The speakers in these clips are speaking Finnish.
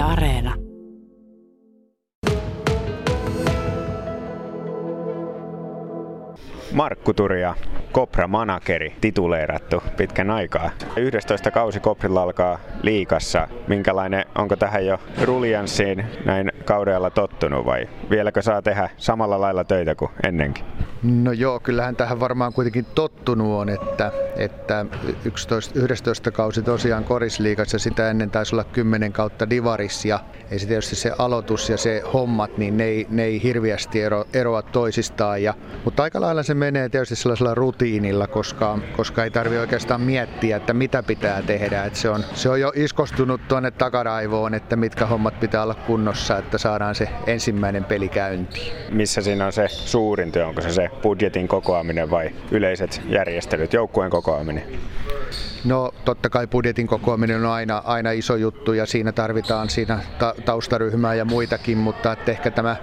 Areena. Markku Turia, Kopra Manakeri, tituleerattu pitkän aikaa. 11 kausi Koprilla alkaa liikassa. Minkälainen, onko tähän jo ruljanssiin näin kaudella tottunut vai vieläkö saa tehdä samalla lailla töitä kuin ennenkin? No joo, kyllähän tähän varmaan kuitenkin tottunut on, että, että 11, 11 kausi tosiaan korisliikassa, sitä ennen taisi olla 10 kautta divaris ja ei se tietysti se aloitus ja se hommat, niin ne ei, ne ei hirviästi ero, eroa toisistaan. Ja, mutta aika lailla se menee tietysti sellaisella rutiinilla, koska, koska ei tarvi oikeastaan miettiä, että mitä pitää tehdä. Että se, on, se on jo iskostunut tuonne takaraivoon, että mitkä hommat pitää olla kunnossa, että saadaan se ensimmäinen peli käyntiin. Missä siinä on se suurin työ? Onko se se budjetin kokoaminen vai yleiset järjestelyt, joukkueen kokoaminen? No totta kai budjetin kokoaminen on aina, aina iso juttu ja siinä tarvitaan siinä ta- taustaryhmää ja muitakin, mutta että ehkä tämä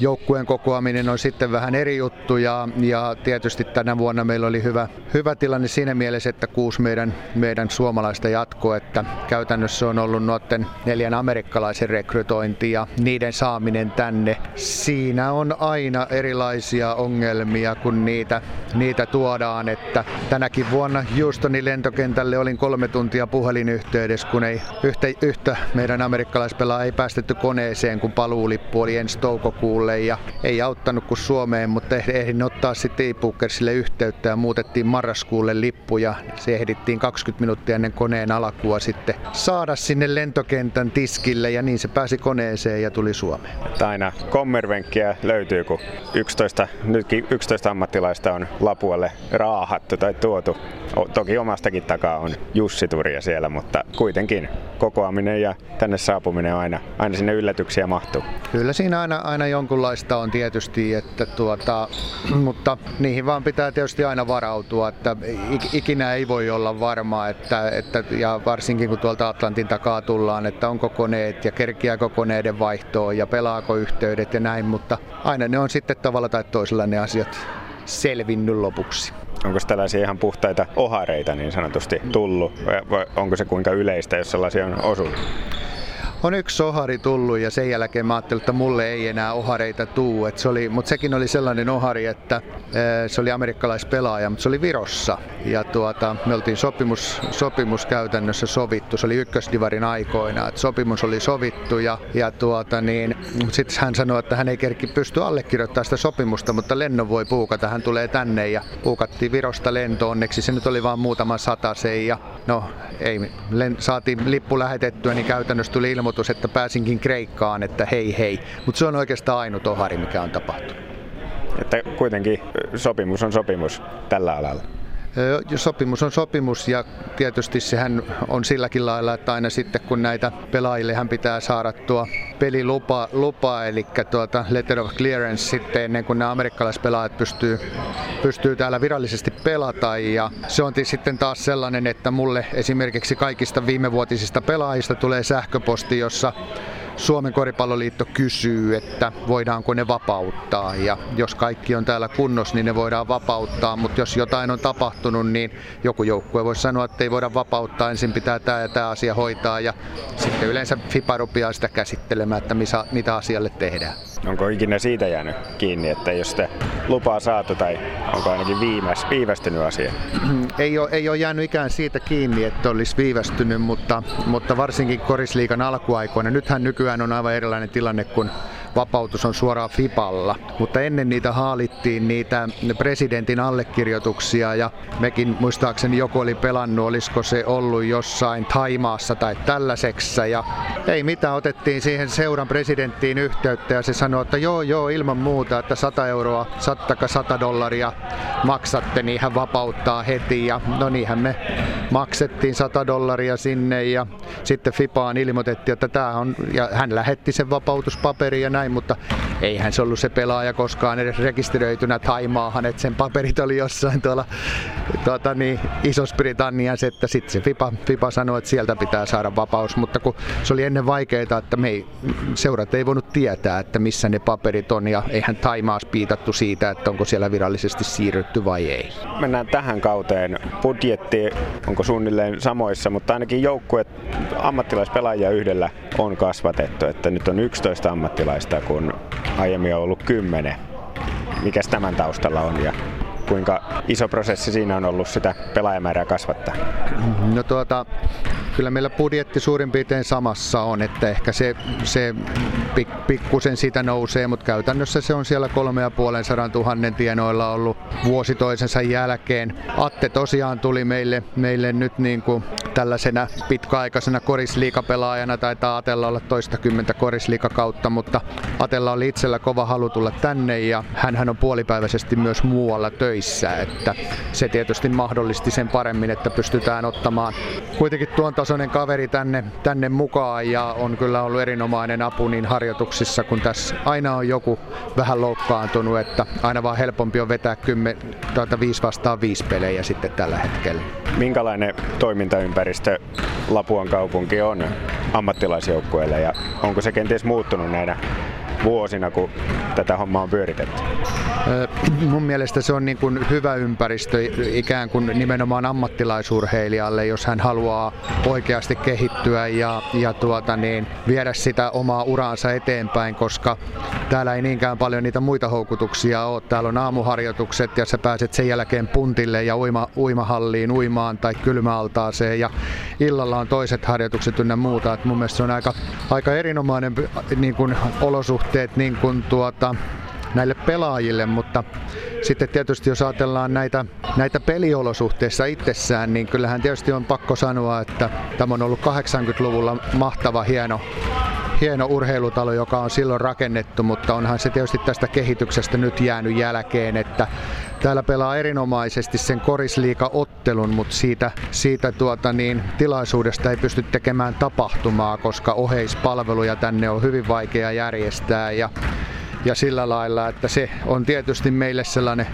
joukkueen kokoaminen on sitten vähän eri juttu ja, ja tietysti tänä vuonna meillä oli hyvä, hyvä tilanne siinä mielessä, että kuusi meidän, meidän suomalaista jatkoa, että käytännössä on ollut nuotten neljän amerikkalaisen rekrytointi ja niiden saaminen tänne. Siinä on aina erilaisia ongelmia, kun niitä, niitä tuodaan, että tänäkin vuonna Houstonin lentokentälle olin kolme tuntia puhelinyhteydessä, kun ei yhtä, yhtä meidän amerikkalaispelaa ei päästetty koneeseen, kun paluulippu oli ensi toukokuulle ja ei auttanut kuin Suomeen, mutta ehdin ottaa sitten e yhteyttä ja muutettiin marraskuulle lippu ja se ehdittiin 20 minuuttia ennen koneen alkua sitten saada sinne lentokentän tiskille ja niin se pääsi koneeseen ja tuli Suomeen. Aina kommervenkkiä löytyy, kun 11, nytkin 11 ammattilaista on Lapualle raahattu tai tuotu. Toki omastakin takaa on Jussi Turia siellä, mutta kuitenkin kokoaminen ja tänne saapuminen aina, aina sinne yllätyksiä mahtuu. Kyllä siinä aina, aina jonkunlaista on tietysti, että tuota, mutta niihin vaan pitää tietysti aina varautua, että ikinä ei voi olla varma, että, että, ja varsinkin kun tuolta Atlantin takaa tullaan, että onko koneet ja kerkiääkö koneiden vaihtoon ja pelaako yhteydet ja näin, mutta aina ne on sitten tavalla tai toisella ne asiat selvinnyt lopuksi. Onko tällaisia ihan puhtaita ohareita niin sanotusti tullut? Vai onko se kuinka yleistä, jos sellaisia on osunut? On yksi ohari tullut ja sen jälkeen mä ajattelin, että mulle ei enää ohareita tuu. Et se oli, mutta sekin oli sellainen ohari, että se oli amerikkalaispelaaja, mutta se oli Virossa. Ja tuota, me oltiin sopimus, sopimus käytännössä sovittu. Se oli ykkösdivarin aikoina. Et sopimus oli sovittu ja, ja tuota, niin, sitten hän sanoi, että hän ei kerki pysty allekirjoittamaan sitä sopimusta, mutta lennon voi puukata. Hän tulee tänne ja puukattiin Virosta lento. Onneksi se nyt oli vain muutama satasei ja no ei, saatiin lippu lähetettyä, niin käytännössä tuli ilmoitus ilmoitus, että pääsinkin Kreikkaan, että hei hei. Mutta se on oikeastaan ainut ohari, mikä on tapahtunut. Että kuitenkin sopimus on sopimus tällä alalla. Sopimus on sopimus ja tietysti sehän on silläkin lailla, että aina sitten kun näitä pelaajille hän pitää saada tuo pelilupa, lupa, eli tuota letter of clearance sitten ennen kuin nämä amerikkalaispelaajat pystyy, pystyy täällä virallisesti pelata. Ja se on sitten taas sellainen, että mulle esimerkiksi kaikista viimevuotisista pelaajista tulee sähköposti, jossa Suomen koripalloliitto kysyy, että voidaanko ne vapauttaa. Ja jos kaikki on täällä kunnossa, niin ne voidaan vapauttaa, mutta jos jotain on tapahtunut, niin joku joukkue voisi sanoa, että ei voida vapauttaa, ensin pitää tämä ja tämä asia hoitaa. Ja sitten yleensä FIPA rupeaa sitä käsittelemään, että mitä asialle tehdään. Onko ikinä siitä jäänyt kiinni, että jos sitä lupaa saatu tai onko ainakin viimeis, viivästynyt asia? ei, ole, ei ole jäänyt ikään siitä kiinni, että olisi viivästynyt, mutta, mutta varsinkin korisliikan alkuaikoina. Nythän nykyään on aivan erilainen tilanne, kun vapautus on suoraan FIPalla. Mutta ennen niitä haalittiin niitä presidentin allekirjoituksia ja mekin muistaakseni joku oli pelannut, olisiko se ollut jossain Taimaassa tai tällaiseksi. Ja ei mitään, otettiin siihen seuran presidenttiin yhteyttä ja se sanoi, että joo joo ilman muuta, että 100 euroa, 100 100 dollaria maksatte, niin hän vapauttaa heti. Ja no niinhän me maksettiin 100 dollaria sinne ja sitten FIPAan ilmoitettiin, että tämä on, ja hän lähetti sen vapautuspaperin ja näin mutta eihän se ollut se pelaaja koskaan edes rekisteröitynä Taimaahan, että sen paperit oli jossain tuolla tuota, niin, Isos-Britanniassa, että sitten se FIPA, FIPA sanoi, että sieltä pitää saada vapaus, mutta kun se oli ennen vaikeita, että me ei, seurat ei voinut tietää, että missä ne paperit on ja eihän Taimaas piitattu siitä, että onko siellä virallisesti siirrytty vai ei. Mennään tähän kauteen. Budjetti onko suunnilleen samoissa, mutta ainakin joukkue ammattilaispelaajia yhdellä on kasvatettu, että nyt on 11 ammattilaista, kun aiemmin on ollut 10. Mikäs tämän taustalla on ja kuinka iso prosessi siinä on ollut sitä pelaajamäärää kasvattaa? No tuota, kyllä meillä budjetti suurin piirtein samassa on, että ehkä se, se pik, pikkusen siitä nousee, mutta käytännössä se on siellä kolme ja puolen sadan tuhannen tienoilla ollut vuosi toisensa jälkeen. Atte tosiaan tuli meille, meille nyt niin kuin tällaisena pitkäaikaisena korisliikapelaajana, tai Atella olla toista kymmentä korisliikakautta, mutta Atella oli itsellä kova halu tulla tänne ja hän on puolipäiväisesti myös muualla töissä, että se tietysti mahdollisti sen paremmin, että pystytään ottamaan kuitenkin tuon tasoinen kaveri tänne, tänne mukaan ja on kyllä ollut erinomainen apu niin harjoituksissa, kun tässä aina on joku vähän loukkaantunut, että aina vaan helpompi on vetää 10, tuota 5 vastaan 5 pelejä sitten tällä hetkellä. Minkälainen toimintaympäristö Lapuan kaupunki on ammattilaisjoukkueelle ja onko se kenties muuttunut näinä vuosina, kun tätä hommaa on pyöritetty? Mun mielestä se on niin kuin hyvä ympäristö ikään kuin nimenomaan ammattilaisurheilijalle, jos hän haluaa oikeasti kehittyä ja, ja tuota niin, viedä sitä omaa uraansa eteenpäin, koska täällä ei niinkään paljon niitä muita houkutuksia ole. Täällä on aamuharjoitukset ja sä pääset sen jälkeen puntille ja uima, uimahalliin uimaan tai kylmäaltaaseen ja illalla on toiset harjoitukset ynnä muuta. Et mun mielestä se on aika, aika erinomainen niin kuin, olosuhteet niin kuin, tuota, näille pelaajille, mutta sitten tietysti jos ajatellaan näitä, näitä peliolosuhteissa itsessään, niin kyllähän tietysti on pakko sanoa, että tämä on ollut 80-luvulla mahtava, hieno, hieno urheilutalo, joka on silloin rakennettu, mutta onhan se tietysti tästä kehityksestä nyt jäänyt jälkeen, että täällä pelaa erinomaisesti sen korisliika-ottelun, mutta siitä, siitä tuota niin, tilaisuudesta ei pysty tekemään tapahtumaa, koska oheispalveluja tänne on hyvin vaikea järjestää ja ja sillä lailla, että se on tietysti meille sellainen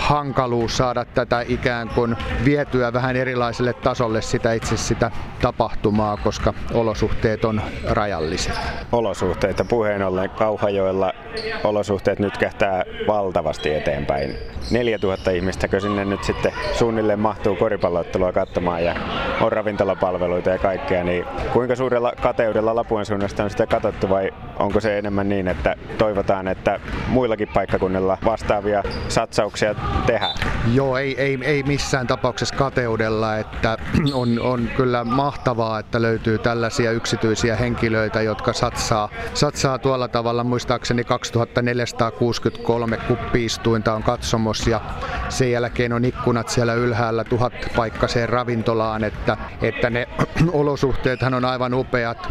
hankaluus saada tätä ikään kuin vietyä vähän erilaiselle tasolle sitä itse sitä tapahtumaa, koska olosuhteet on rajalliset. Olosuhteita puheen ollen Kauhajoella olosuhteet nyt kähtää valtavasti eteenpäin. 4000 ihmistäkö sinne nyt sitten suunnilleen mahtuu koripalloottelua katsomaan ja on ravintolapalveluita ja kaikkea, niin kuinka suurella kateudella Lapuan suunnasta on sitä katsottu vai onko se enemmän niin, että toivotaan, että muillakin paikkakunnilla vastaavia satsauksia tehdään? Joo, ei, ei, ei missään tapauksessa kateudella, että on, on kyllä mahtavaa, että löytyy tällaisia yksityisiä henkilöitä, jotka satsaa, satsaa tuolla tavalla. Muistaakseni 2463 kuppiistuinta on katsomos ja sen jälkeen on ikkunat siellä ylhäällä tuhat paikkaseen ravintolaan, että, että ne olosuhteethan on aivan upeat.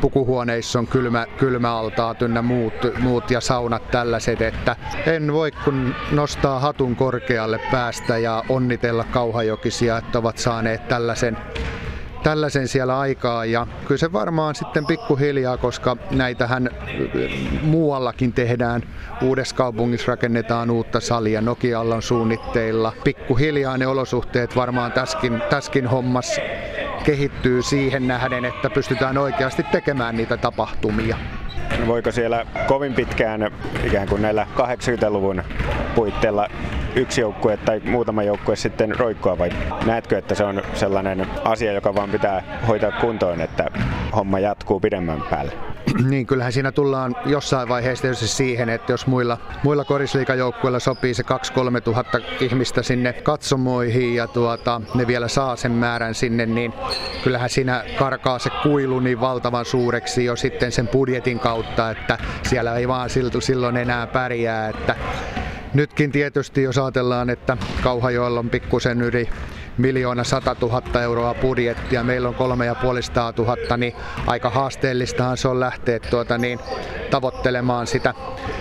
Pukuhuoneissa on kylmä, kylmäaltaat ynnä muut, muut ja saunat tällaiset, että en voi kun nostaa hatun korkealle päästä ja onnitella kauhajokisia, että ovat saaneet tällaisen tällaisen siellä aikaa ja kyllä se varmaan sitten pikkuhiljaa, koska näitähän muuallakin tehdään. Uudessa kaupungissa rakennetaan uutta salia, Nokialla on suunnitteilla. Pikkuhiljaa ne olosuhteet varmaan täskin, täskin hommassa kehittyy siihen nähden, että pystytään oikeasti tekemään niitä tapahtumia. Voiko siellä kovin pitkään ikään kuin näillä 80-luvun puitteilla yksi joukkue tai muutama joukkue sitten roikkua vai näetkö, että se on sellainen asia, joka vaan pitää hoitaa kuntoon, että homma jatkuu pidemmän päälle? niin kyllähän siinä tullaan jossain vaiheessa tietysti siihen, että jos muilla, muilla korisliikajoukkueilla sopii se 2-3 tuhatta ihmistä sinne katsomoihin ja tuota, ne vielä saa sen määrän sinne, niin kyllähän siinä karkaa se kuilu niin valtavan suureksi jo sitten sen budjetin kautta, että siellä ei vaan silloin enää pärjää. Että nytkin tietysti jos ajatellaan, että Kauhajoella on pikkusen yli miljoona 100 000 euroa budjettia, meillä on kolme ja puolista tuhatta, niin aika haasteellistahan se on lähteä tuota, niin, tavoittelemaan sitä,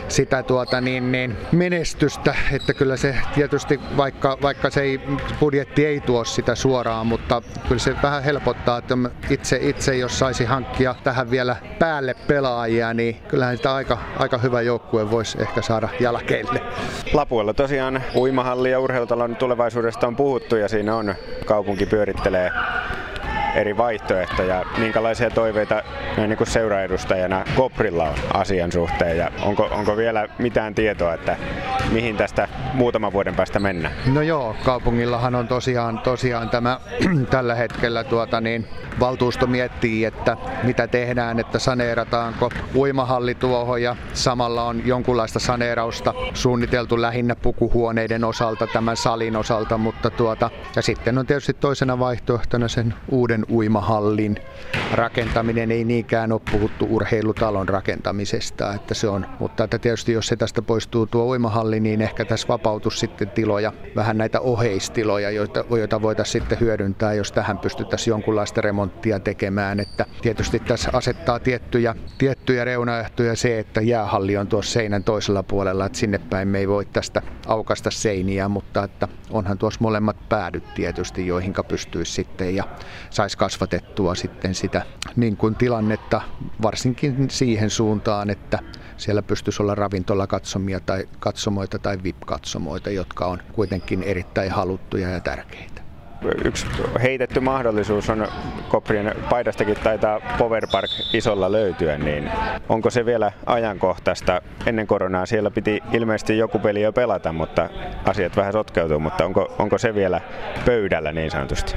sitä tuota, niin, niin, menestystä, että kyllä se tietysti, vaikka, vaikka se ei, budjetti ei tuo sitä suoraan, mutta kyllä se vähän helpottaa, että itse, itse jos saisi hankkia tähän vielä päälle pelaajia, niin kyllähän sitä aika, aika hyvä joukkue voisi ehkä saada jälkeelle. Lapuella tosiaan uimahalli ja urheilutalon tulevaisuudesta on puhuttu ja siinä on kaupunki pyörittelee eri vaihtoehtoja. Minkälaisia toiveita niin kuin seuraedustajana Koprilla on asian suhteen ja onko, onko vielä mitään tietoa, että mihin tästä muutaman vuoden päästä mennään? No joo, kaupungillahan on tosiaan, tosiaan tämä tällä hetkellä tuota niin, valtuusto miettii, että mitä tehdään, että saneerataanko uimahalli tuohon ja samalla on jonkunlaista saneerausta suunniteltu lähinnä pukuhuoneiden osalta, tämän salin osalta, mutta tuota, ja sitten on tietysti toisena vaihtoehtona sen uuden uimahallin rakentaminen, ei niinkään ole puhuttu urheilutalon rakentamisesta, että se on, mutta että tietysti jos se tästä poistuu tuo uimahalli, niin ehkä tässä vapautus sitten tiloja, vähän näitä oheistiloja, joita, joita voitaisiin sitten hyödyntää, jos tähän pystyttäisiin jonkunlaista remonttia tekemään, että tietysti tässä asettaa tiettyjä, tiettyjä reunaehtoja se, että jäähalli on tuossa seinän toisella puolella, että sinne päin me ei voi tästä aukasta seiniä, mutta että onhan tuossa molemmat päädyt tietysti, joihinka pystyisi sitten ja saisi kasvatettua sitten sitä niin kuin tilannetta varsinkin siihen suuntaan, että siellä pystyisi olla ravintolakatsomia tai katsomoita tai VIP-katsomoita, jotka on kuitenkin erittäin haluttuja ja tärkeitä yksi heitetty mahdollisuus on, Koprien paidastakin taitaa Power Park isolla löytyä, niin onko se vielä ajankohtaista? Ennen koronaa siellä piti ilmeisesti joku peli jo pelata, mutta asiat vähän sotkeutuu, mutta onko, onko se vielä pöydällä niin sanotusti?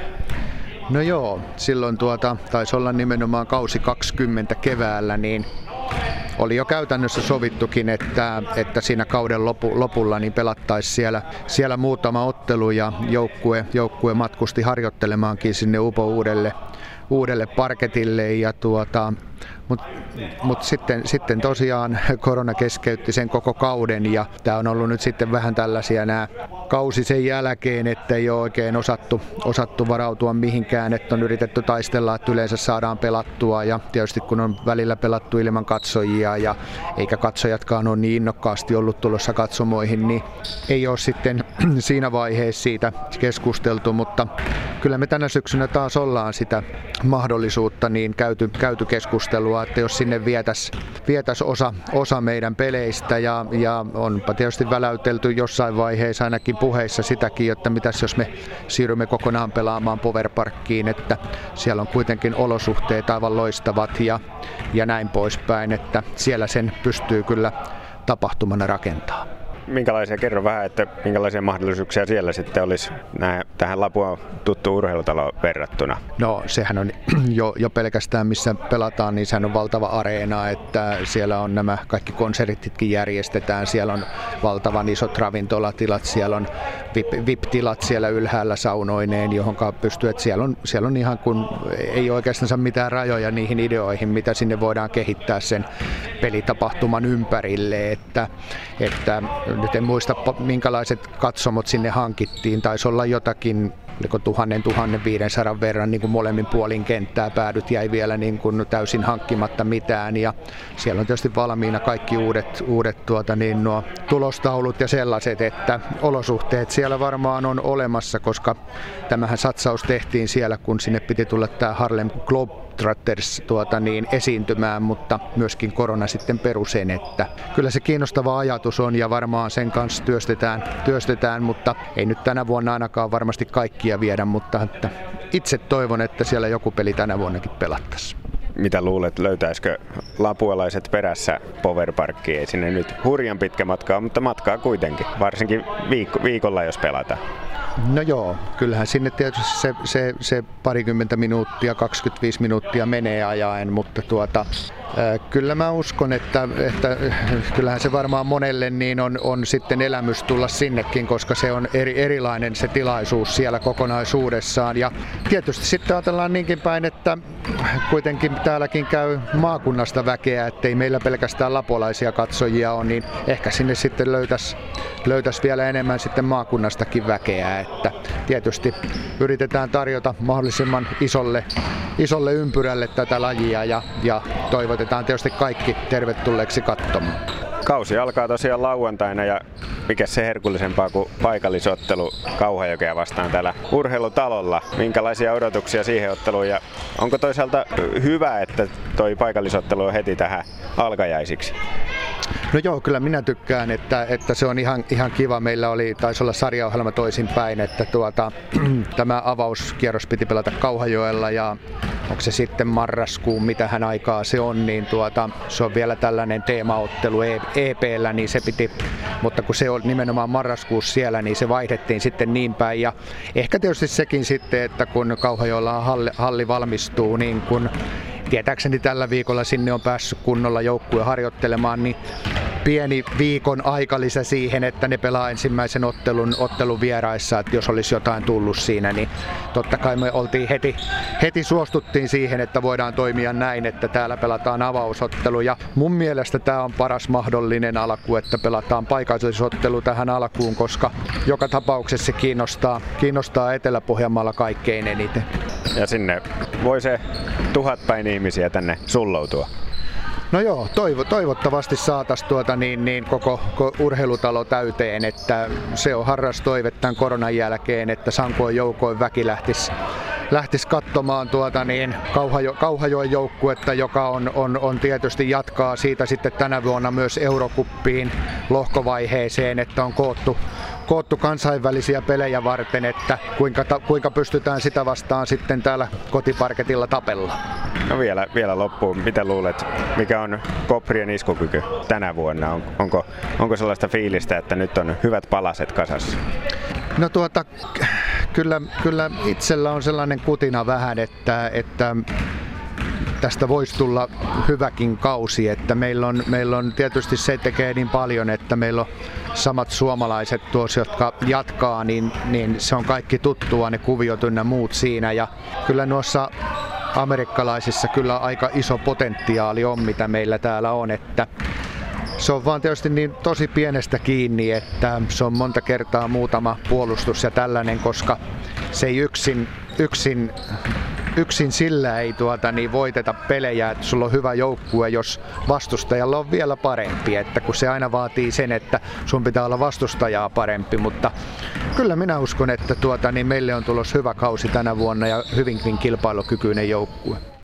No joo, silloin tuota, taisi olla nimenomaan kausi 20 keväällä, niin oli jo käytännössä sovittukin, että, että siinä kauden lopu, lopulla niin pelattaisiin siellä, siellä muutama ottelu ja joukkue, joukkue matkusti harjoittelemaankin sinne Upo uudelle, uudelle parketille. Ja tuota, mutta mut sitten, sitten tosiaan korona keskeytti sen koko kauden ja tämä on ollut nyt sitten vähän tällaisia nämä kausi sen jälkeen, että ei ole oikein osattu, osattu varautua mihinkään, että on yritetty taistella, että yleensä saadaan pelattua ja tietysti kun on välillä pelattu ilman katsojia ja eikä katsojatkaan ole niin innokkaasti ollut tulossa katsomoihin, niin ei ole sitten siinä vaiheessa siitä keskusteltu, mutta kyllä me tänä syksynä taas ollaan sitä mahdollisuutta niin käyty, käyty keskustelua, että jos sinne vietäisi vietäisi osa, osa meidän peleistä ja, ja onpa tietysti väläytelty jossain vaiheessa ainakin puheissa sitäkin, että mitäs jos me siirrymme kokonaan pelaamaan Powerparkkiin, että siellä on kuitenkin olosuhteet aivan loistavat ja, ja näin poispäin, että siellä sen pystyy kyllä tapahtumana rakentaa minkälaisia, kerro vähän, että minkälaisia mahdollisuuksia siellä sitten olisi nää, tähän Lapuan tuttu urheilutalo verrattuna? No sehän on jo, jo pelkästään missä pelataan, niin sehän on valtava areena, että siellä on nämä kaikki konsertitkin järjestetään, siellä on valtavan isot ravintolatilat, siellä on VIP-tilat siellä ylhäällä saunoineen, johon pystyy, että siellä on, siellä on ihan kun ei oikeastaan mitään rajoja niihin ideoihin, mitä sinne voidaan kehittää sen pelitapahtuman ympärille, että, että nyt en muista minkälaiset katsomot sinne hankittiin, taisi olla jotakin oliko tuhannen, tuhannen viidensadan verran niin kuin molemmin puolin kenttää päädyt jäi vielä niin kuin täysin hankkimatta mitään. Ja siellä on tietysti valmiina kaikki uudet, uudet tuota niin, nuo tulostaulut ja sellaiset, että olosuhteet siellä varmaan on olemassa, koska tämähän satsaus tehtiin siellä, kun sinne piti tulla tämä Harlem Globetrotters tuota niin, esiintymään, mutta myöskin korona sitten perusen, että kyllä se kiinnostava ajatus on ja varmaan sen kanssa työstetään, työstetään mutta ei nyt tänä vuonna ainakaan varmasti kaikki kaikkia viedä, mutta että itse toivon, että siellä joku peli tänä vuonnakin pelattaisiin. Mitä luulet, löytäisikö lapualaiset perässä Powerparkkiin? Ei sinne nyt hurjan pitkä matkaa, mutta matkaa kuitenkin, varsinkin viikko, viikolla jos pelataan. No joo, kyllähän sinne tietysti se, se, se parikymmentä minuuttia, 25 minuuttia menee ajaen, mutta tuota, Kyllä mä uskon, että, että kyllähän se varmaan monelle niin on, on sitten elämys tulla sinnekin, koska se on eri, erilainen se tilaisuus siellä kokonaisuudessaan. Ja tietysti sitten ajatellaan niinkin päin, että kuitenkin täälläkin käy maakunnasta väkeä, ettei meillä pelkästään lapolaisia katsojia ole, niin ehkä sinne sitten löytäisi löytäisi vielä enemmän sitten maakunnastakin väkeä. Että tietysti yritetään tarjota mahdollisimman isolle, isolle ympyrälle tätä lajia ja, ja toivotetaan tietysti kaikki tervetulleeksi katsomaan. Kausi alkaa tosiaan lauantaina ja mikä se herkullisempaa kuin paikallisottelu Kauhajokea vastaan täällä urheilutalolla. Minkälaisia odotuksia siihen otteluun ja onko toisaalta hyvä, että toi paikallisottelu on heti tähän alkajaisiksi? No joo, kyllä minä tykkään, että, että se on ihan, ihan kiva. Meillä oli, taisi olla sarjaohjelma toisinpäin, että tuota, tämä avauskierros piti pelata Kauhajoella ja onko se sitten marraskuun, mitä hän aikaa se on, niin tuota, se on vielä tällainen teemaottelu EPllä, e niin se piti, mutta kun se on nimenomaan marraskuussa siellä, niin se vaihdettiin sitten niin päin. Ja ehkä tietysti sekin sitten, että kun Kauhajoella halli, halli valmistuu, niin kun tietääkseni tällä viikolla sinne on päässyt kunnolla joukkue harjoittelemaan, niin pieni viikon aikalisä siihen, että ne pelaa ensimmäisen ottelun, ottelun vieraissa, että jos olisi jotain tullut siinä, niin totta kai me oltiin heti, heti suostuttiin siihen, että voidaan toimia näin, että täällä pelataan avausottelu ja mun mielestä tämä on paras mahdollinen alku, että pelataan paikallisottelu tähän alkuun, koska joka tapauksessa se kiinnostaa, kiinnostaa Etelä-Pohjanmaalla kaikkein eniten. Ja sinne voi se tuhat päin ihmisiä tänne sulloutua. No joo, toivo, toivottavasti saataisiin tuota niin, niin koko, koko urheilutalo täyteen, että se on harras toive tämän koronan jälkeen, että sankoin joukoin väki lähtisi lähtis katsomaan tuota niin Kauhajo, Kauhajoen joukkuetta, joka on, on, on, tietysti jatkaa siitä sitten tänä vuonna myös Eurokuppiin lohkovaiheeseen, että on koottu, koottu kansainvälisiä pelejä varten, että kuinka, kuinka pystytään sitä vastaan sitten täällä kotiparketilla tapella. No vielä, vielä loppuun, mitä luulet, mikä on Koprien iskukyky tänä vuonna? On, onko, onko sellaista fiilistä, että nyt on hyvät palaset kasassa? No tuota, kyllä, kyllä itsellä on sellainen kutina vähän, että, että tästä voisi tulla hyväkin kausi, että meillä on, meillä on tietysti se tekee niin paljon, että meillä on samat suomalaiset tuossa, jotka jatkaa, niin, niin se on kaikki tuttua, ne kuviot ynnä muut siinä. Ja kyllä noissa amerikkalaisissa kyllä aika iso potentiaali on, mitä meillä täällä on, että se on vaan tietysti niin tosi pienestä kiinni, että se on monta kertaa muutama puolustus ja tällainen, koska se ei yksin, yksin yksin sillä ei tuota, niin voiteta pelejä, että sulla on hyvä joukkue, jos vastustajalla on vielä parempi, että kun se aina vaatii sen, että sun pitää olla vastustajaa parempi, mutta kyllä minä uskon, että tuota, niin meille on tulossa hyvä kausi tänä vuonna ja hyvinkin kilpailukykyinen joukkue.